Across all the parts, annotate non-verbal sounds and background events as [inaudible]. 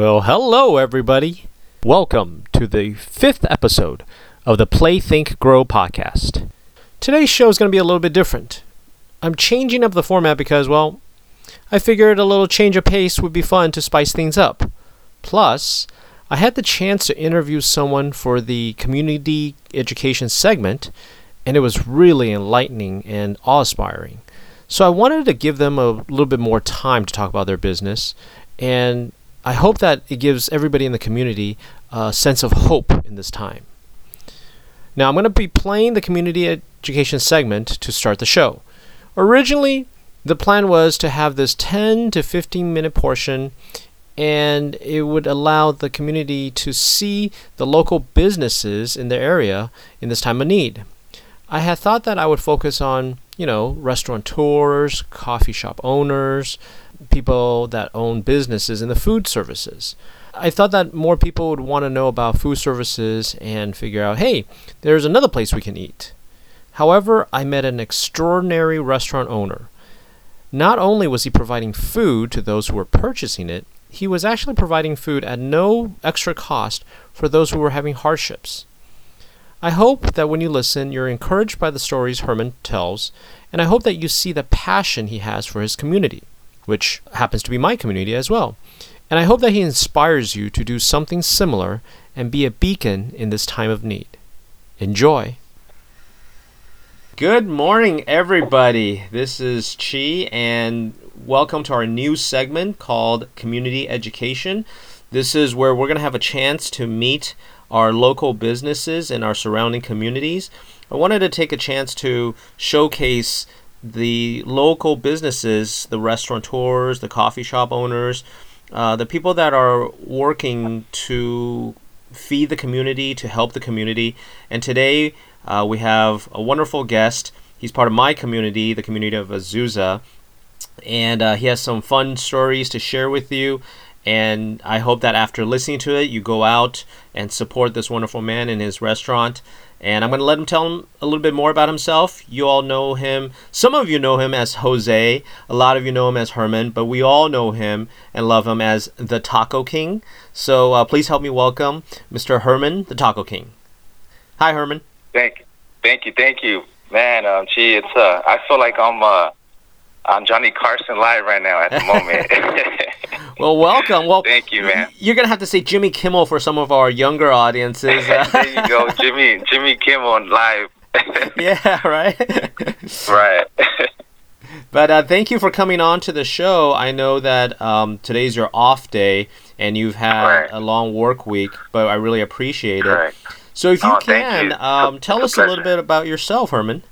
Well, hello, everybody. Welcome to the fifth episode of the Play, Think, Grow podcast. Today's show is going to be a little bit different. I'm changing up the format because, well, I figured a little change of pace would be fun to spice things up. Plus, I had the chance to interview someone for the community education segment, and it was really enlightening and awe inspiring. So I wanted to give them a little bit more time to talk about their business and I hope that it gives everybody in the community a sense of hope in this time. Now, I'm going to be playing the community education segment to start the show. Originally, the plan was to have this 10 to 15 minute portion and it would allow the community to see the local businesses in the area in this time of need. I had thought that I would focus on, you know, restaurateurs, coffee shop owners, people that own businesses in the food services. I thought that more people would want to know about food services and figure out, hey, there's another place we can eat. However, I met an extraordinary restaurant owner. Not only was he providing food to those who were purchasing it, he was actually providing food at no extra cost for those who were having hardships. I hope that when you listen, you're encouraged by the stories Herman tells, and I hope that you see the passion he has for his community which happens to be my community as well. And I hope that he inspires you to do something similar and be a beacon in this time of need. Enjoy. Good morning, everybody. This is Chi, and welcome to our new segment called Community Education. This is where we're going to have a chance to meet our local businesses and our surrounding communities. I wanted to take a chance to showcase the local businesses, the restaurateurs, the coffee shop owners, uh, the people that are working to feed the community, to help the community. And today uh, we have a wonderful guest. He's part of my community, the community of Azusa. And uh, he has some fun stories to share with you. And I hope that after listening to it, you go out and support this wonderful man in his restaurant. And I'm going to let him tell him a little bit more about himself. You all know him. Some of you know him as Jose. A lot of you know him as Herman. But we all know him and love him as the Taco King. So uh, please help me welcome Mr. Herman, the Taco King. Hi, Herman. Thank you. Thank you. Thank you. Man, um, gee, it's, uh, I feel like I'm, uh, I'm Johnny Carson live right now at the moment. [laughs] well, welcome. Well, thank you, man. You're gonna have to say Jimmy Kimmel for some of our younger audiences. [laughs] there you go, [laughs] Jimmy Jimmy Kimmel live. yeah, right. right. but uh, thank you for coming on to the show. I know that um, today's your off day and you've had right. a long work week, but I really appreciate it. So if you oh, can, you. Um, tell us a little bit about yourself, Herman.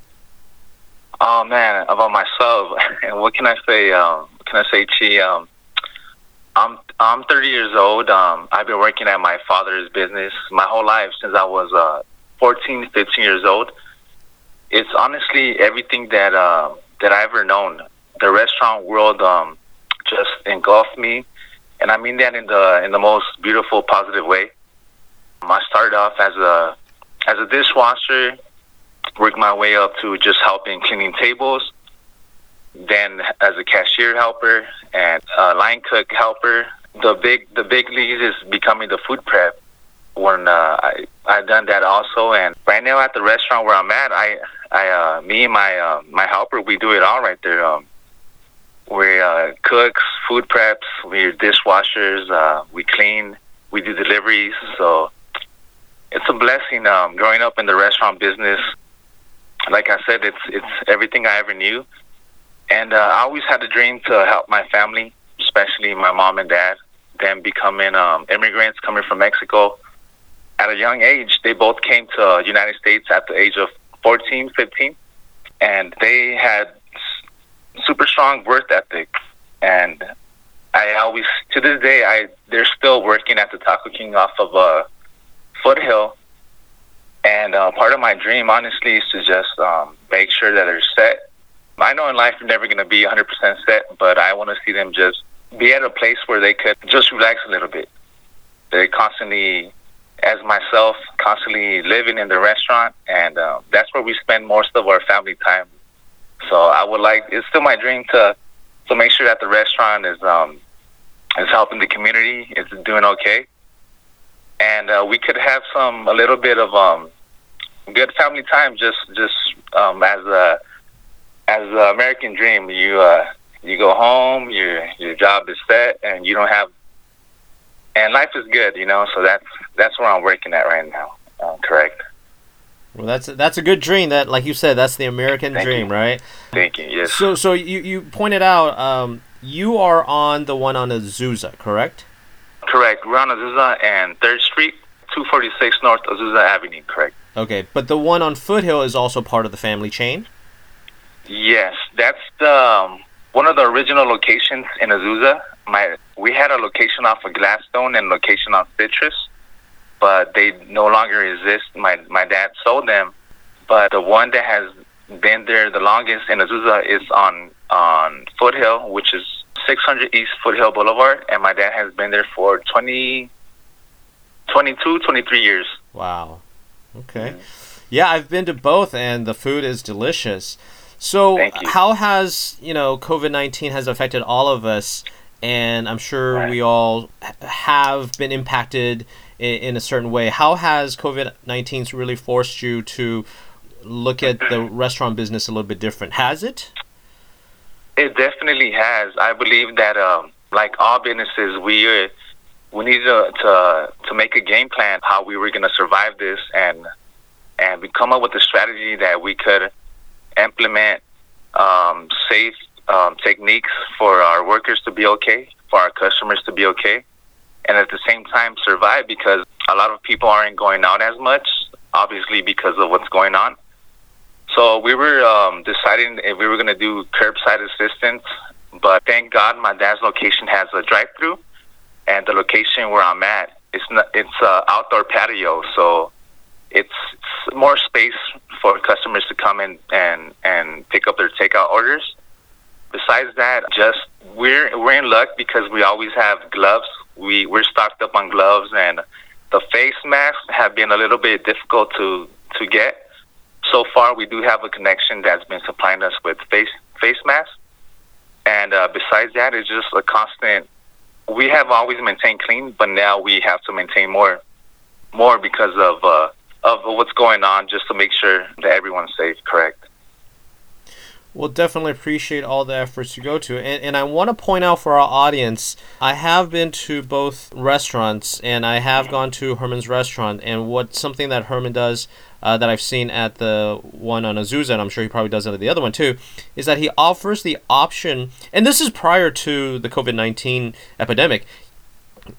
Oh man, about myself. [laughs] And what can I say? Um, can I say, Chi? Um, I'm I'm 30 years old. Um, I've been working at my father's business my whole life since I was uh, 14, 15 years old. It's honestly everything that uh, that I ever known. The restaurant world um, just engulfed me, and I mean that in the in the most beautiful, positive way. Um, I started off as a as a dishwasher, worked my way up to just helping cleaning tables, then as a cashier helper and a line cook helper. The big the big league is becoming the food prep. When uh, I I done that also, and right now at the restaurant where I'm at, I I uh, me and my uh, my helper we do it all right there. Um, we uh, cooks, food preps, we're dishwashers, uh, we clean, we do deliveries. So it's a blessing um, growing up in the restaurant business. Like I said, it's it's everything I ever knew and uh, I always had a dream to help my family, especially my mom and dad. Them becoming um, immigrants coming from Mexico at a young age. They both came to the United States at the age of 14, 15, and they had super strong work ethic. And I always, to this day, I they're still working at the Taco King off of uh, Foothill. And uh, part of my dream, honestly, is to just um, make sure that they're set I know in life you're never going to be 100% set, but I want to see them just be at a place where they could just relax a little bit. They're constantly, as myself, constantly living in the restaurant, and uh, that's where we spend most of our family time. So I would like, it's still my dream to to make sure that the restaurant is um, it's helping the community. It's doing okay, and uh, we could have some a little bit of um, good family time. Just just um, as a as the American dream, you uh, you go home, your your job is set, and you don't have, and life is good, you know. So that's that's where I'm working at right now. Um, correct. Well, that's that's a good dream. That, like you said, that's the American Thank dream, you. right? Thank you. Yes. So, so you you pointed out um, you are on the one on Azusa, correct? correct. We're on Azusa and Third Street, 246 North Azusa Avenue. Correct. Okay, but the one on Foothill is also part of the family chain. Yes, that's the um, one of the original locations in Azusa. My we had a location off of Gladstone and location on Citrus, but they no longer exist. My my dad sold them, but the one that has been there the longest in Azusa is on on Foothill, which is 600 East Foothill Boulevard, and my dad has been there for 20, 22, 23 years. Wow. Okay. Yeah, I've been to both, and the food is delicious. So, how has you know COVID nineteen has affected all of us, and I'm sure Right. we all have been impacted in, in a certain way. How has COVID nineteen really forced you to look at the [clears throat] restaurant business a little bit different? Has it? It definitely has. I believe that, um, like all businesses, we uh, we needed to, to to make a game plan how we were going to survive this, and and we come up with a strategy that we could implement um, safe um, techniques for our workers to be okay, for our customers to be okay, and at the same time survive because a lot of people aren't going out as much, obviously because of what's going on. So we were um, deciding if we were going to do curbside assistance, but thank God my dad's location has a drive-through, and the location where I'm at, it's not, it's a outdoor patio, so it's, it's more space for customers to come in and and pick up their takeout orders. Besides that, just we're we're in luck because we always have gloves. We we're stocked up on gloves, and the face masks have been a little bit difficult to to get so far we do have a connection that's been supplying us with face face masks and uh, besides that it's just a constant we have always maintained clean but now we have to maintain more more because of uh, of what's going on just to make sure that everyone's safe correct Well, definitely appreciate all the efforts you go to. And, and I want to point out for our audience, I have been to both restaurants and I have gone to Herman's restaurant. And what something that Herman does uh, that I've seen at the one on Azusa, and I'm sure he probably does it at the other one too, is that he offers the option, and this is prior to the COVID 19 epidemic.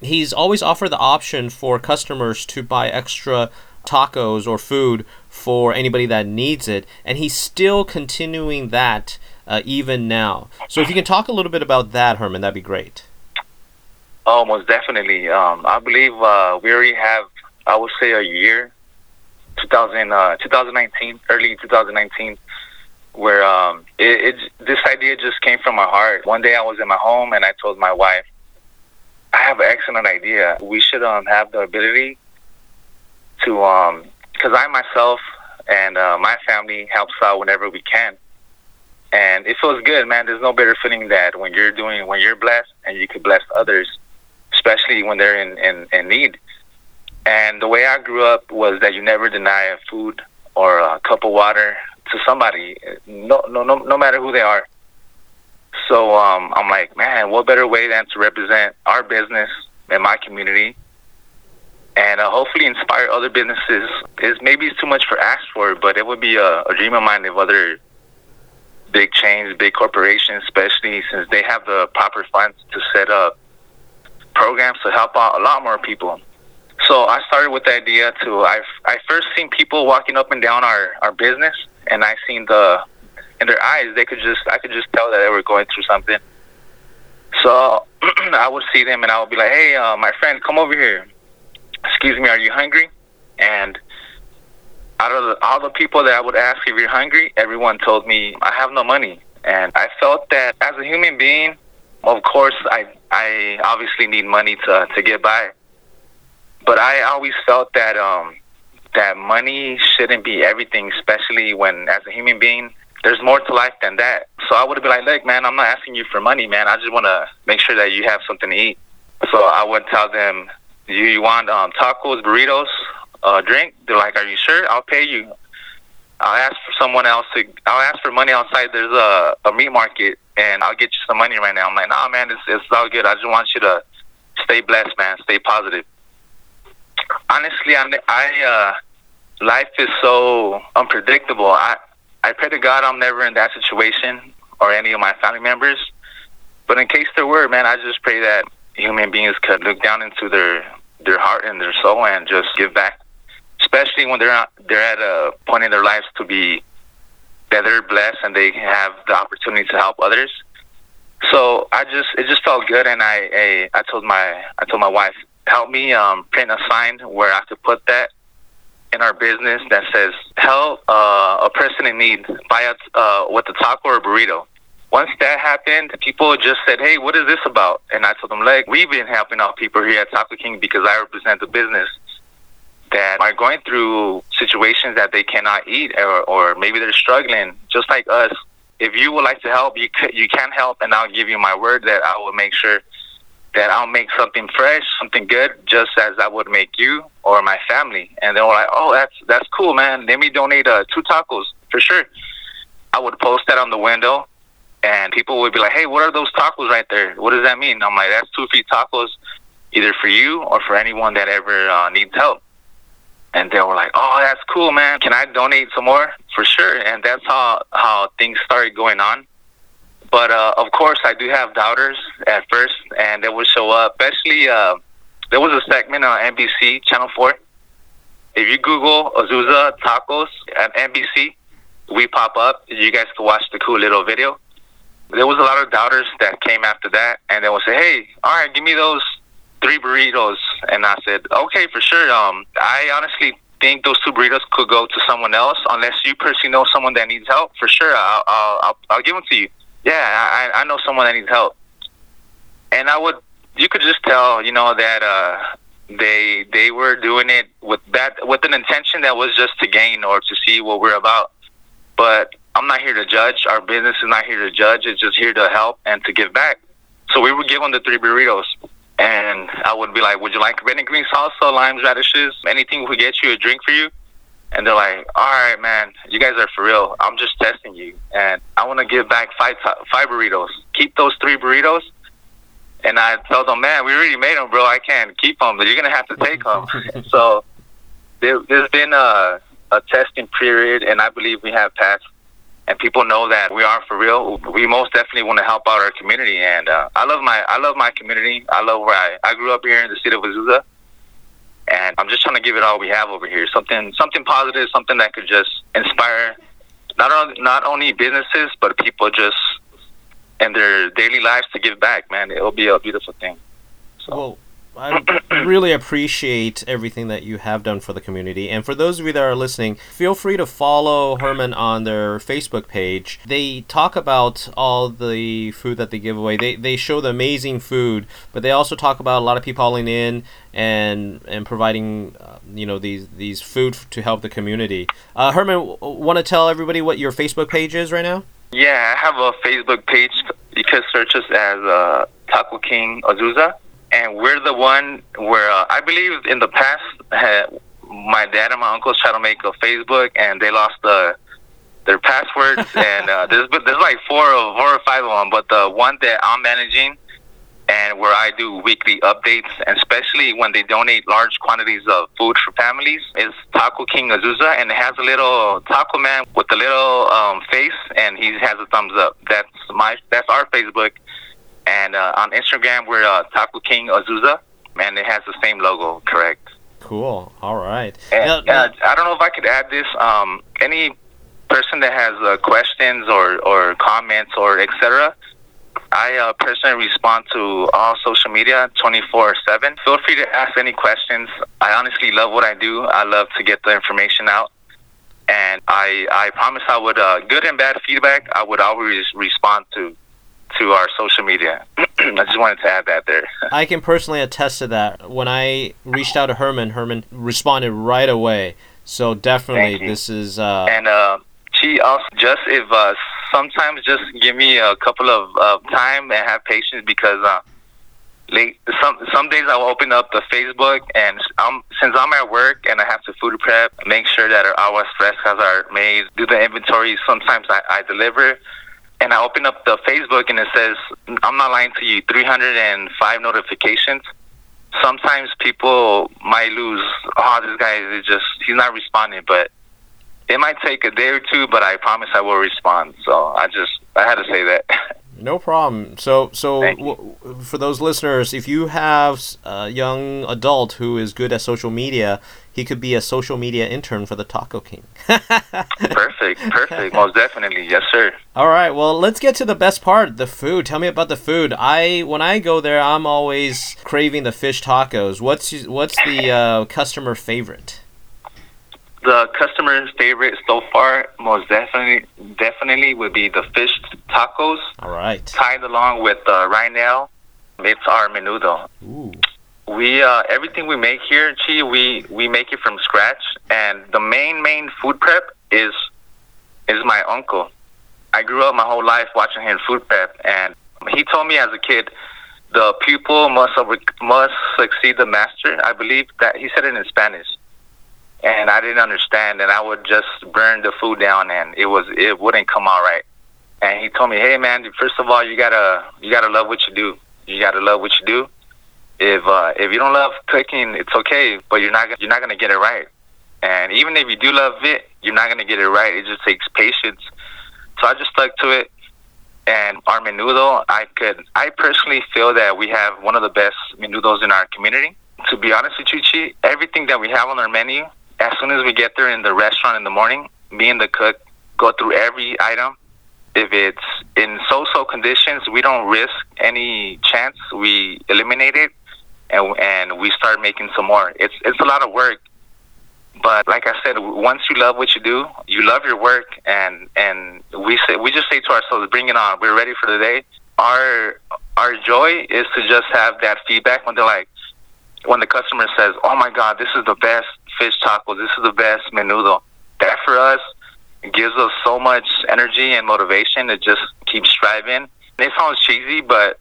He's always offered the option for customers to buy extra tacos or food for anybody that needs it, and he's still continuing that uh, even now. So, if you can talk a little bit about that, Herman, that'd be great. oh most definitely um, i believe uh, we already have i would say a year 2000 uh, 2019 early 2019 where um, it, it this idea just came from my heart one day i was in my home and i told my wife I have an excellent idea. We should um, have the ability to, um, because I myself and uh, my family helps out whenever we can, and it feels good, man. There's no better feeling that when you're doing, when you're blessed, and you could bless others, especially when they're in, in, in need. And the way I grew up was that you never deny a food or a cup of water to somebody, no, no, no, no matter who they are. So um, I'm like, man, what better way than to represent our business in my community and uh, hopefully inspire other businesses. Is maybe it's too much for ask for, but it would be a, a dream of mine if other big chains, big corporations, especially since they have the proper funds to set up programs to help out a lot more people. So I started with the idea to I I first seen people walking up and down our our business, and I seen the in their eyes they could just I could just tell that they were going through something. So [clears throat] I would see them and I would be like, hey, uh, my friend, come over here. Excuse me, are you hungry? And out of the, all the people that I would ask if you're hungry, everyone told me I have no money. And I felt that as a human being, of course, I I obviously need money to to get by. But I always felt that um that money shouldn't be everything, especially when as a human being, there's more to life than that. So I would be like, look, man, I'm not asking you for money, man. I just want to make sure that you have something to eat. So I would tell them, you, you want um, tacos, burritos, uh, drink? They're like, are you sure? I'll pay you. I'll ask for someone else to. I'll ask for money outside. There's a a meat market, and I'll get you some money right now. I'm like, nah, man, it's it's all good. I just want you to stay blessed, man. Stay positive. Honestly, I, I uh, life is so unpredictable. I I pray to God I'm never in that situation or any of my family members. But in case there were, man, I just pray that human beings could look down into their their heart and their soul and just give back especially when they're not, they're at a point in their lives to be they're blessed and they have the opportunity to help others. So I just it just felt good, and I I, I told my I told my wife help me um, print a sign where I could put that in our business that says help uh, a person in need buy a uh, with a taco or a burrito. Once that happened, people just said, "Hey, what is this about?" And I told them, "Like we've been helping out people here at Taco King because I represent the business." that are going through situations that they cannot eat or, or maybe they're struggling just like us if you would like to help you you can help and i'll give you my word that i will make sure that i'll make something fresh something good just as i would make you or my family and they were like oh that's that's cool man let me donate uh, two tacos for sure i would post that on the window and people would be like hey what are those tacos right there what does that mean i'm like that's two free tacos either for you or for anyone that ever uh, needs help and they were like, "Oh, that's cool, man. Can I donate some more?" For sure. And that's how how things started going on. But uh, of course, I do have doubters at first, and they would show up. Especially, uh, there was a segment on NBC Channel Four. If you Google Azusa tacos at NBC, we pop up. You guys can watch the cool little video. There was a lot of doubters that came after that, and they would say, "Hey, all right, give me those three burritos, and I said, okay, for sure. Um, I honestly think those two burritos could go to someone else, unless you personally know someone that needs help. For sure, I'll I'll, I'll, I'll give them to you. Yeah, I I know someone that needs help, and I would. You could just tell, you know, that uh, they they were doing it with that with an intention that was just to gain or to see what we're about. But I'm not here to judge. Our business is not here to judge. It's just here to help and to give back. So we would give them the three burritos and I would be like, "Would you like red and green salsa, limes, radishes, anything we get you, a drink for you?" And they're like, "All right, man, you guys are for real. I'm just testing you, and I want to give back five five burritos. Keep those three burritos." And I tell them, "Man, we already made them, bro. I can't keep them. You're gonna have to take them." [laughs] so there, there's been a a testing period, and I believe we have passed and people know that we are for real, we most definitely want to help out our community. And uh, I love my I love my community. I love where I, I grew up here in the city of Azusa, and I'm just trying to give it all we have over here. Something something positive, something that could just inspire not only not only businesses but people just in their daily lives to give back. Man, it'll be a beautiful thing. So. I really appreciate everything that you have done for the community. And for those of you that are listening, feel free to follow Herman on their Facebook page. They talk about all the food that they give away. They, they show the amazing food, but they also talk about a lot of people calling in and and providing uh, you know these these food to help the community. Uh, Herman, want to tell everybody what your Facebook page is right now? Yeah, I have a Facebook page. You can search us as uh, Taco King Azusa and we're the one where uh, I believe in the past uh, my dad and my uncles tried to make a Facebook and they lost the their passwords. [laughs] And uh, there's there's like four or four or five of them, but the one that I'm managing and where I do weekly updates, and especially when they donate large quantities of food for families, is Taco King Azusa, and it has a little taco man with a little um, face, and he has a thumbs up. That's my that's our Facebook and uh, on Instagram, we're uh, Taco King Azusa, and it has the same logo, correct? Cool. All right. And, uh, I don't know if I could add this. Um, any person that has uh, questions or, or comments or etc., I uh, personally respond to all social media 24 7. Feel free to ask any questions. I honestly love what I do. I love to get the information out. And I, I promise I would, uh, good and bad feedback, I would always respond to to our social media. [clears throat] I just wanted to add that there. [laughs] I can personally attest to that. When I reached out to Herman, Herman responded right away. So definitely, this is. Uh, and uh, she also just if uh, sometimes just give me a couple of uh, time and have patience because uh, late some some days I will open up the Facebook and I'm since I'm at work and I have to food prep, make sure that our aguas frescas are made, do the inventory. Sometimes I, I deliver and I open up the Facebook and it says, I'm not lying to you, 305 notifications. Sometimes people might lose, oh, this guy is just, he's not responding, but it might take a day or two, but I promise I will respond. So I just, I had to say that. [laughs] No problem. So, so w- for those listeners, if you have a young adult who is good at social media, he could be a social media intern for the Taco King. Perfect, perfect. Most definitely, yes, sir. All right. Well, let's get to the best part, the food. Tell me about the food. I when I go there, I'm always craving the fish tacos. What's what's the uh, customer favorite? The customer's favorite so far, most definitely, definitely would be the fish tacos. All right. Tied along with uh, right now, it's our menudo. Ooh. We uh, everything we make here, Chi, we we make it from scratch, and the main main food prep is is my uncle. I grew up my whole life watching him food prep, and he told me as a kid, the pupil must must succeed the master. I believe that he said it in Spanish and I didn't understand, and I would just burn the food down, and it was it wouldn't come out right. And he told me, "Hey, man, first of all, you gotta you gotta love what you do. You gotta love what you do. If uh, if you don't love cooking, it's okay, but you're not you're not gonna get it right. And even if you do love it, you're not gonna get it right. It just takes patience. So I just stuck to it. And our menudo, I could I personally feel that we have one of the best menudos in our community. To be honest with you, Chi, everything that we have on our menu as soon as we get there in the restaurant in the morning, me and the cook go through every item. If it's in so-so conditions, we don't risk any chance. We eliminate it, and and we start making some more. It's it's a lot of work, but like I said, once you love what you do, you love your work, and and we say we just say to ourselves, "Bring it on! We're ready for the day." Our our joy is to just have that feedback when they're like, when the customer says, "Oh my God, this is the best fish tacos. This is the best menudo. That for us gives us so much energy and motivation to just keep striving. It sounds cheesy, but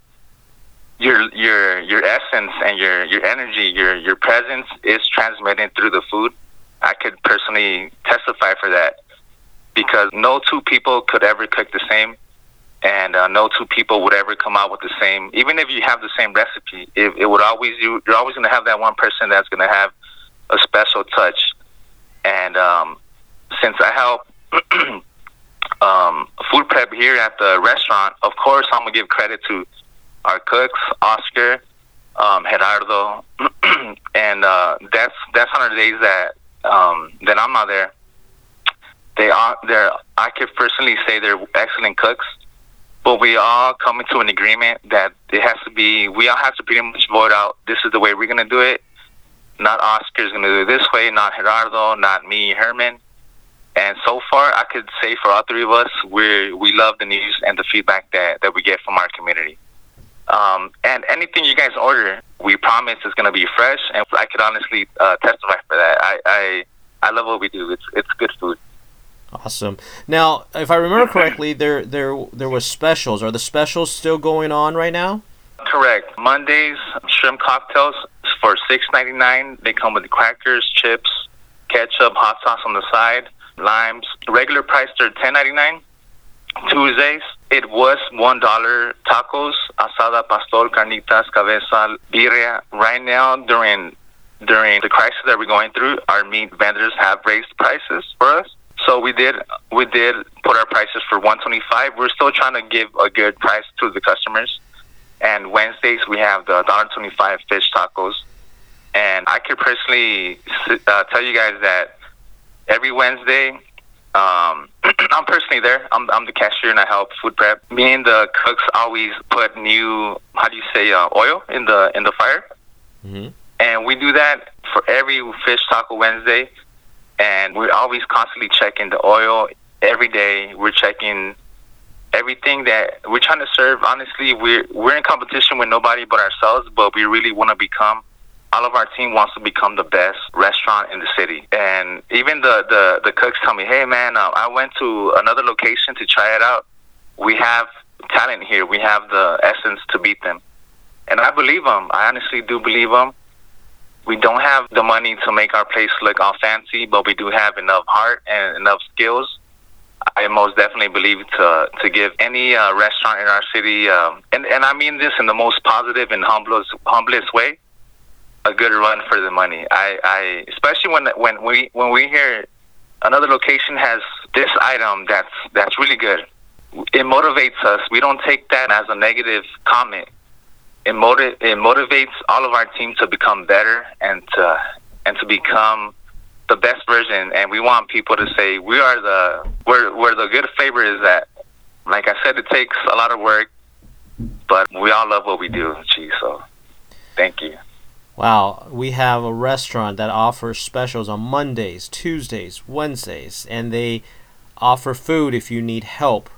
your your your essence and your your energy, your your presence is transmitted through the food. I could personally testify for that because no two people could ever cook the same, and uh, no two people would ever come out with the same. Even if you have the same recipe, it, it would always you, you're always going to have that one person that's going to have a special touch. And um, since I help [clears throat] um, food prep here at the restaurant, of course, I'm gonna give credit to our cooks, Oscar, um, Gerardo, [clears throat] and uh, that's that's on the days that um, that I'm not there. They are there. I could personally say they're excellent cooks, but we all come into an agreement that it has to be. We all have to pretty much vote out. This is the way we're gonna do it, not Oscar's to do it this way, not Gerardo, not me, Herman. And so far, I could say for all three of us, we we love the news and the feedback that, that we get from our community. Um, and anything you guys order, we promise is going to be fresh. And I could honestly uh, testify for that. I, I I love what we do. It's it's good food. Awesome. Now, if I remember correctly, there there there was specials. Are the specials still going on right now? Correct. Mondays, shrimp cocktails for six ninety nine. They come with crackers, chips, ketchup, hot sauce on the side, limes. Regular price they're ten ninety nine. Tuesdays it was one dollar tacos, asada, pastor, carnitas, cabeza, birria. Right now during during the crisis that we're going through, our meat vendors have raised prices for us. So we did we did put our prices for 125. We're still trying to give a good price to the customers. And Wednesdays we have the $1.25 fish tacos. And I could personally uh, tell you guys that every Wednesday, um, I'm personally there. I'm, I'm the cashier and I help food prep. Me and the cooks always put new, how do you say, uh, oil in the in the fire. Mm-hmm. And we do that for every fish taco Wednesday. And we're always constantly checking the oil every day. We're checking everything that we're trying to serve. Honestly, we're we're in competition with nobody but ourselves, but we really want to become. All of our team wants to become the best restaurant in the city, and even the the, the cooks tell me, "Hey, man, uh, I went to another location to try it out, we have talent here. We have the essence to beat them, and I believe them. I honestly do believe them. We don't have the money to make our place look all fancy, but we do have enough heart and enough skills. I most definitely believe to to give any uh, restaurant in our city, um, and and I mean this in the most positive and humblest humblest way, a good run for the money. I, I especially when when we when we hear another location has this item that's that's really good. It motivates us. We don't take that as a negative comment. It motiv- it motivates all of our team to become better and to and to become the best version. And we want people to say we are the where where the good favor is at. Like I said, it takes a lot of work, but we all love what we do. Gee, so thank you. Wow, we have a restaurant that offers specials on Mondays, Tuesdays, Wednesdays, and they offer food if you need help.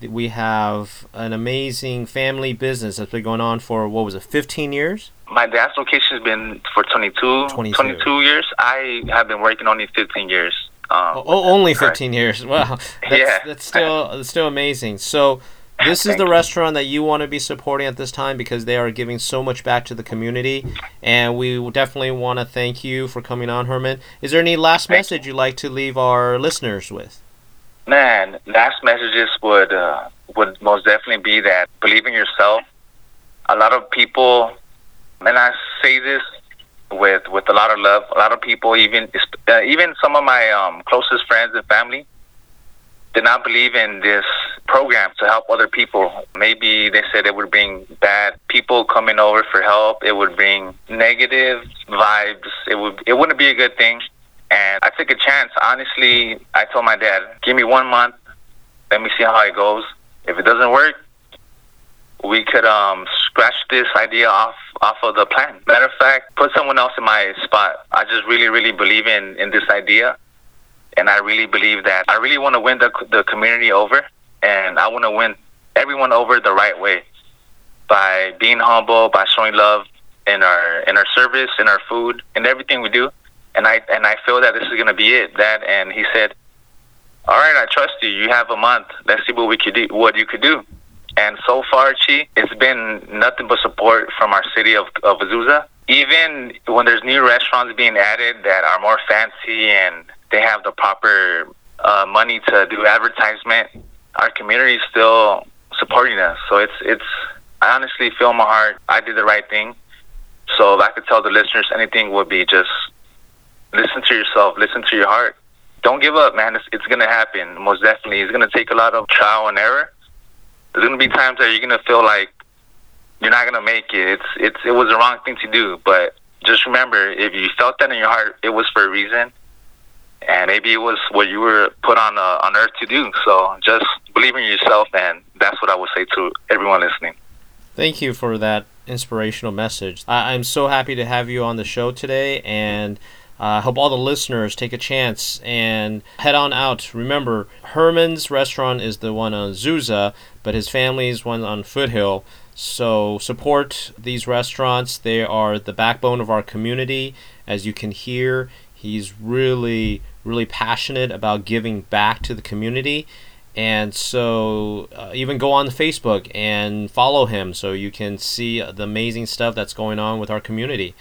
We have an amazing family business that's been going on for what was it, 15 years? My dad's location has been for 22, 22. 22 years. I have been working only 15 years. Um, Oh, only Right. 15 years. [laughs] Wow, that's, Yeah. that's still that's still amazing. So, this is the restaurant that you want to be supporting at this time because they are giving so much back to the community, and we definitely want to thank you for coming on, Herman. Is there any last Thank message you'd like to leave our listeners with? Man, last messages would uh, would most definitely be that believe in yourself. A lot of people, and I say this with with a lot of love. A lot of people, even uh, even some of my um, closest friends and family, did not believe in this program to help other people. Maybe they said it would bring bad people coming over for help. It would bring negative vibes. It would it wouldn't be a good thing. And I took a chance. Honestly, I told my dad, "Give me one month. Let me see how it goes. If it doesn't work, we could um scratch this idea off off of the plan. Matter of fact, put someone else in my spot. I just really, really believe in in this idea, and I really believe that I really want to win the the community over, and I want to win everyone over the right way by being humble, by showing love in our in our service, in our food, in everything we do. And I and I feel that this is gonna be it. That and he said, "All right, I trust you. You have a month. Let's see what we could do. What you could do." And so far, Chi, it's been nothing but support from our city of, of Azusa. Even when there's new restaurants being added that are more fancy and they have the proper uh, money to do advertisement, our community is still supporting us. So it's it's. I honestly feel in my heart I did the right thing. So if I could tell the listeners anything would be just listen to yourself, listen to your heart. Don't give up, man. It's, it's gonna happen. Most definitely, it's gonna take a lot of trial and error. There's gonna be times that you're gonna feel like you're not gonna make it. It's it's it was the wrong thing to do. But just remember, if you felt that in your heart, it was for a reason, and maybe it was what you were put on uh, on earth to do. So just believe in yourself, and that's what I would say to everyone listening. Thank you for that inspirational message. I- I'm so happy to have you on the show today, and I hope all the listeners take a chance and head on out. Remember, Herman's restaurant is the one on Azusa, but his family's one on Foothill. So support these restaurants. They are the backbone of our community. As you can hear, he's really, really passionate about giving back to the community. And so, uh, even go on Facebook and follow him so you can see the amazing stuff that's going on with our community.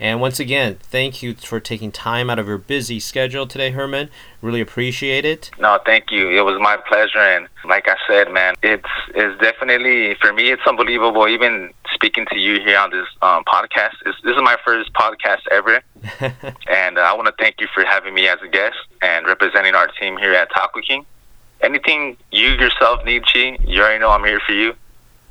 And once again, thank you for taking time out of your busy schedule today, Herman. Really appreciate it. No, thank you. It was my pleasure, and like I said, man, it's it's definitely for me. It's unbelievable. Even speaking to you here on this um, podcast, it's, this is my first podcast ever, [laughs] and uh, I want to thank you for having me as a guest and representing our team here at Taco King. Anything you yourself need, Chi, you already know I'm here for you.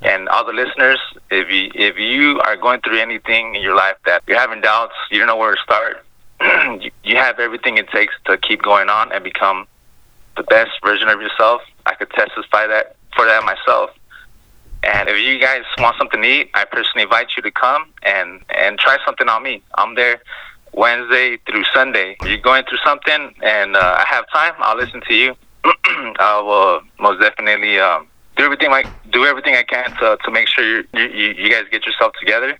And all the listeners, if you if you are going through anything in your life that you're having doubts, you don't know where to start, [clears throat] you, you have everything it takes to keep going on and become the best version of yourself. I could testify that for that myself. And if you guys want something to eat, I personally invite you to come and and try something on me. I'm there Wednesday through Sunday. If you're going through something and uh, I have time, I'll listen to you. [clears throat] I will most definitely um, do everything I do everything I can to to make sure you you, you guys get yourself together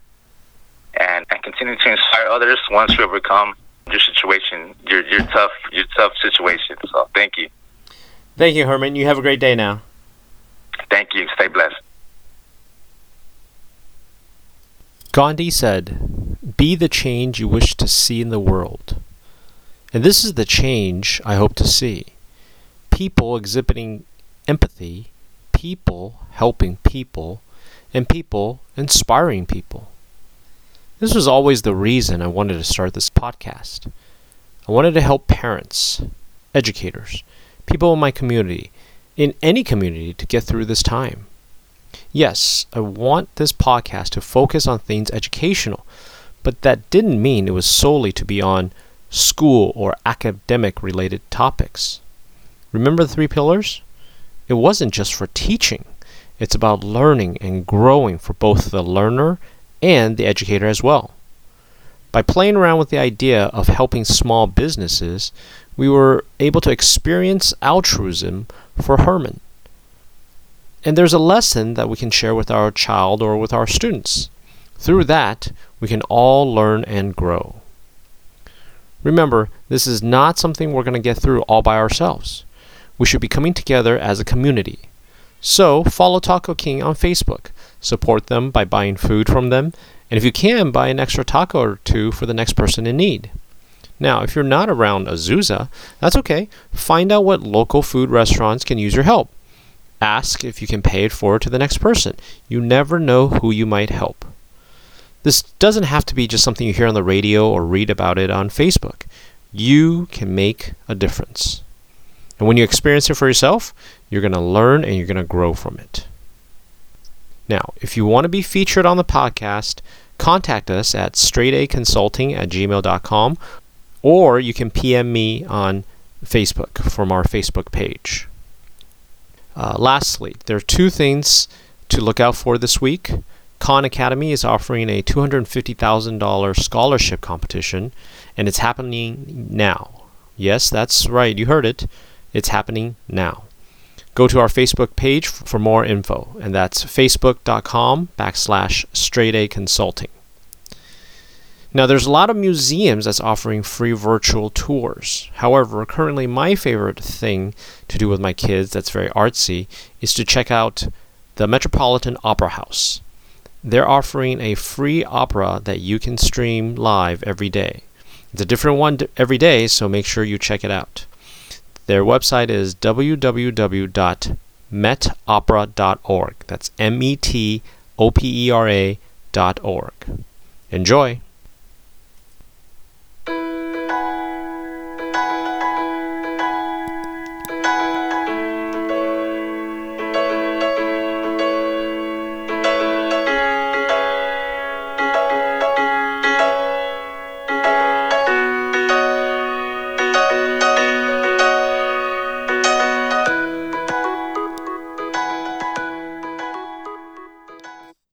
and and continue to inspire others once you overcome your situation, your your tough your tough situation. So thank you. Thank you, Herman. You have a great day now. Thank Thank you. Stay blessed. Gandhi said, Be the change you wish to see in the world. And this is the change I hope to see. People exhibiting empathy, people helping people, and people inspiring people. This was always the reason I wanted to start this podcast. I wanted to help parents, educators, people in my community, in any community to get through this time. Yes, I want this podcast to focus on things educational, but that didn't mean it was solely to be on school or academic related topics. Remember the three pillars? It wasn't just for teaching, it's about learning and growing for both the learner and the educator as well. By playing around with the idea of helping small businesses, we were able to experience altruism for Herman. And there's a lesson that we can share with our child or with our students. Through that, we can all learn and grow. Remember, this is not something we're going to get through all by ourselves. We should be coming together as a community. So, follow Taco King on Facebook. Support them by buying food from them, and if you can, buy an extra taco or two for the next person in need. Now, if you're not around Azusa, that's okay. Find out what local food restaurants can use your help. Ask if you can pay it forward to the next person. You never know who you might help. This doesn't have to be just something you hear on the radio or read about it on Facebook. You can make a difference. And when you experience it for yourself, you're going to learn and you're going to grow from it. Now, if you want to be featured on the podcast, contact us at straightaconsulting at gmail.com or you can PM me on Facebook from our Facebook page. Uh, lastly, there are two things to look out for this week. Khan Academy is offering a $250,000 scholarship competition, and it's happening now. Yes, that's right, you heard it. It's happening now. Go to our Facebook page for more info, and that's facebook.com backslash straight A consulting. Now, there's a lot of museums that's offering free virtual tours. However, currently my favorite thing to do with my kids that's very artsy is to check out the Metropolitan Opera House. They're offering a free opera that you can stream live every day. It's a different one every day, so make sure you check it out. Their website is www.metopera.org. That's M E T O P E R A dot org. Enjoy!